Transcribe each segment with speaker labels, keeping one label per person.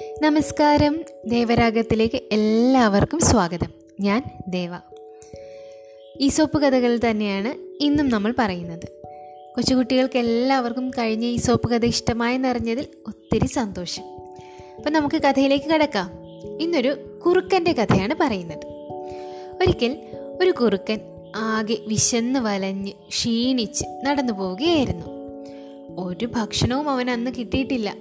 Speaker 1: നമസ്കാരം. ദേവരാഗത്തിലേക്ക് എല്ലാവർക്കും സ്വാഗതം. ഞാൻ ദേവ. ഈസോപ്പ് കഥകൾ തന്നെയാണ് ഇന്നും നമ്മൾ പറയുന്നത്. കൊച്ചുകുട്ടികൾക്ക് എല്ലാവർക്കും കഴിഞ്ഞ ഈസോപ്പ് കഥ ഇഷ്ടമായെന്നറിഞ്ഞതിൽ ഒത്തിരി സന്തോഷം. അപ്പം നമുക്ക് കഥയിലേക്ക് കിടക്കാം. ഇന്നൊരു കുറുക്കന്റെ കഥയാണ് പറയുന്നത്. ഒരിക്കൽ ഒരു കുറുക്കൻ ആകെ വിശന്ന് വലഞ്ഞ് ക്ഷീണിച്ച് നടന്നു പോവുകയായിരുന്നു ഒരു ഭക്ഷണവും അവൻ അന്ന് കിട്ടിയിട്ടില്ല.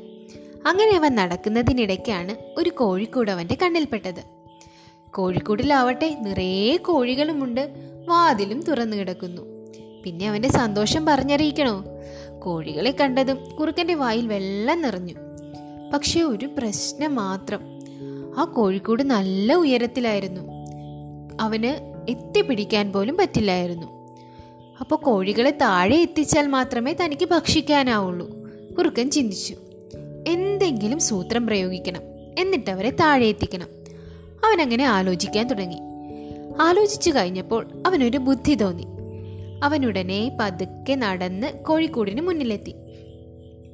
Speaker 1: അങ്ങനെ അവൻ നടക്കുന്നതിനിടയ്ക്കാണ് ഒരു കോഴിക്കൂട് അവന്റെ കണ്ണിൽപ്പെട്ടത്. കോഴിക്കൂടിലാവട്ടെ നിറയെ കോഴികളുമുണ്ട്. വാതിലും തുറന്നു കിടക്കുന്നു. പിന്നെ അവന്റെ സന്തോഷം പറഞ്ഞറിയിക്കണോ? കോഴികളെ കണ്ടതും കുറുക്കന്റെ വായിൽ വെള്ളം നിറഞ്ഞു. പക്ഷേ ഒരു പ്രശ്നം മാത്രം. ആ കോഴിക്കൂട് നല്ല ഉയരത്തിലായിരുന്നു. അവന് എത്തിപ്പിടിക്കാൻ പോലും പറ്റില്ലായിരുന്നു. അപ്പോൾ കോഴികളെ താഴെ എത്തിച്ചാൽ മാത്രമേ തനിക്ക് ഭക്ഷിക്കാനാവുള്ളൂ. കുറുക്കൻ ചിന്തിച്ചു. എന്തെങ്കിലും സൂത്രം പ്രയോഗിക്കണം. എന്നിട്ട് അവരെ താഴെ എത്തിക്കണം അങ്ങനെ ആലോചിക്കാൻ തുടങ്ങി. ആലോചിച്ചു കഴിഞ്ഞപ്പോൾ അവനൊരു ബുദ്ധി തോന്നി. അവനുടനെ പതുക്കെ നടന്ന് കോഴിക്കൂടിന് മുന്നിലെത്തി.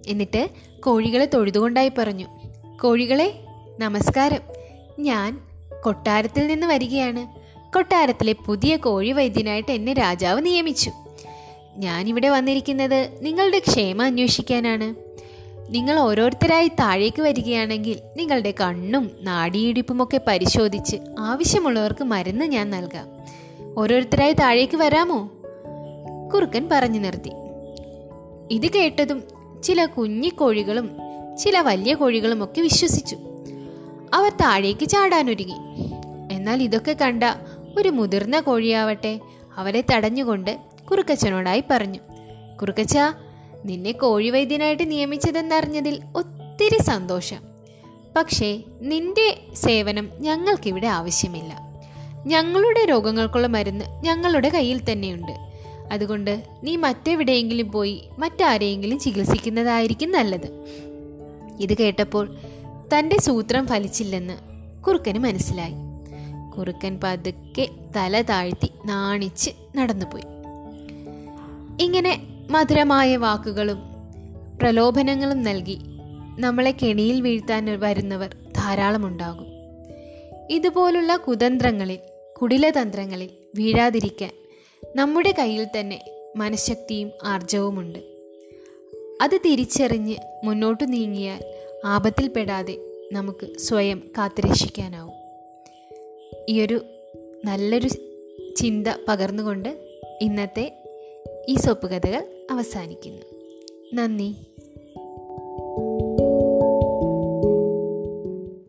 Speaker 1: എന്നിട്ട് കോഴികളെ തൊഴുതുകൊണ്ടായി പറഞ്ഞു കോഴികളെ നമസ്കാരം. ഞാൻ കൊട്ടാരത്തിൽ നിന്ന് വരികയാണ്. കൊട്ടാരത്തിലെ പുതിയ കോഴി വൈദ്യനായിട്ട് എന്നെ രാജാവ് നിയമിച്ചു. ഞാനിവിടെ വന്നിരിക്കുന്നത് നിങ്ങളുടെ ക്ഷേമം അന്വേഷിക്കാനാണ്. നിങ്ങൾ ഓരോരുത്തരായി താഴേക്ക് വരികയാണെങ്കിൽ നിങ്ങളുടെ കണ്ണും നാടിയിടിപ്പുമൊക്കെ പരിശോധിച്ച് ആവശ്യമുള്ളവർക്ക് മരുന്ന് ഞാൻ നൽകാം. ഓരോരുത്തരായി താഴേക്ക് വരാമോ? കുറുക്കൻ പറഞ്ഞു നിർത്തി. ഇത് കേട്ടതും ചില കുഞ്ഞിക്കോഴികളും ചില വലിയ കോഴികളും ഒക്കെ വിശ്വസിച്ചു. അവർ താഴേക്ക് ചാടാനൊരുങ്ങി. എന്നാൽ ഇതൊക്കെ കണ്ട ഒരു മുതിർന്ന കോഴിയാവട്ടെ അവരെ തടഞ്ഞുകൊണ്ട് കുറുക്കച്ചനോടായി പറഞ്ഞു. കുറുക്കച്ച നിന്നെ കോഴി വൈദ്യനായിട്ട് നിയമിച്ചതെന്നറിഞ്ഞതിൽ ഒത്തിരി സന്തോഷം. പക്ഷേ നിന്റെ സേവനം ഞങ്ങൾക്കിവിടെ ആവശ്യമില്ല. ഞങ്ങളുടെ രോഗങ്ങൾക്കുള്ള മരുന്ന് ഞങ്ങളുടെ കയ്യിൽ തന്നെയുണ്ട്. അതുകൊണ്ട് നീ മറ്റെവിടെയെങ്കിലും പോയി മറ്റാരെയെങ്കിലും ചികിത്സിക്കുന്നതായിരിക്കും നല്ലത്. ഇത് കേട്ടപ്പോൾ തന്റെ സൂത്രം ഫലിച്ചില്ലെന്ന് കുറുക്കന് മനസ്സിലായി. കുറുക്കൻ പതുക്കെ തല താഴ്ത്തി നാണിച്ച് നടന്നുപോയി. ഇങ്ങനെ മധുരമായ വാക്കുകളും പ്രലോഭനങ്ങളും നൽകി നമ്മളെ കെണിയിൽ വീഴ്ത്താൻ വരുന്നവർ ധാരാളമുണ്ടാകും. ഇതുപോലുള്ള കുതന്ത്രങ്ങളിൽ കുടിലതന്ത്രങ്ങളിൽ വീഴാതിരിക്കാൻ നമ്മുടെ കയ്യിൽ തന്നെ മനഃശക്തിയും ആർജവുമുണ്ട്. അത് തിരിച്ചറിഞ്ഞ് മുന്നോട്ട് നീങ്ങിയാൽ ആപത്തിൽപ്പെടാതെ നമുക്ക് സ്വയം കാത്തുരക്ഷിക്കാനാവും. ഈയൊരു നല്ലൊരു ചിന്ത പകർന്നുകൊണ്ട് ഇന്നത്തെ ഈ സോപ്പ് കഥകൾ അവസാനിക്കുന്നു. നന്ദി.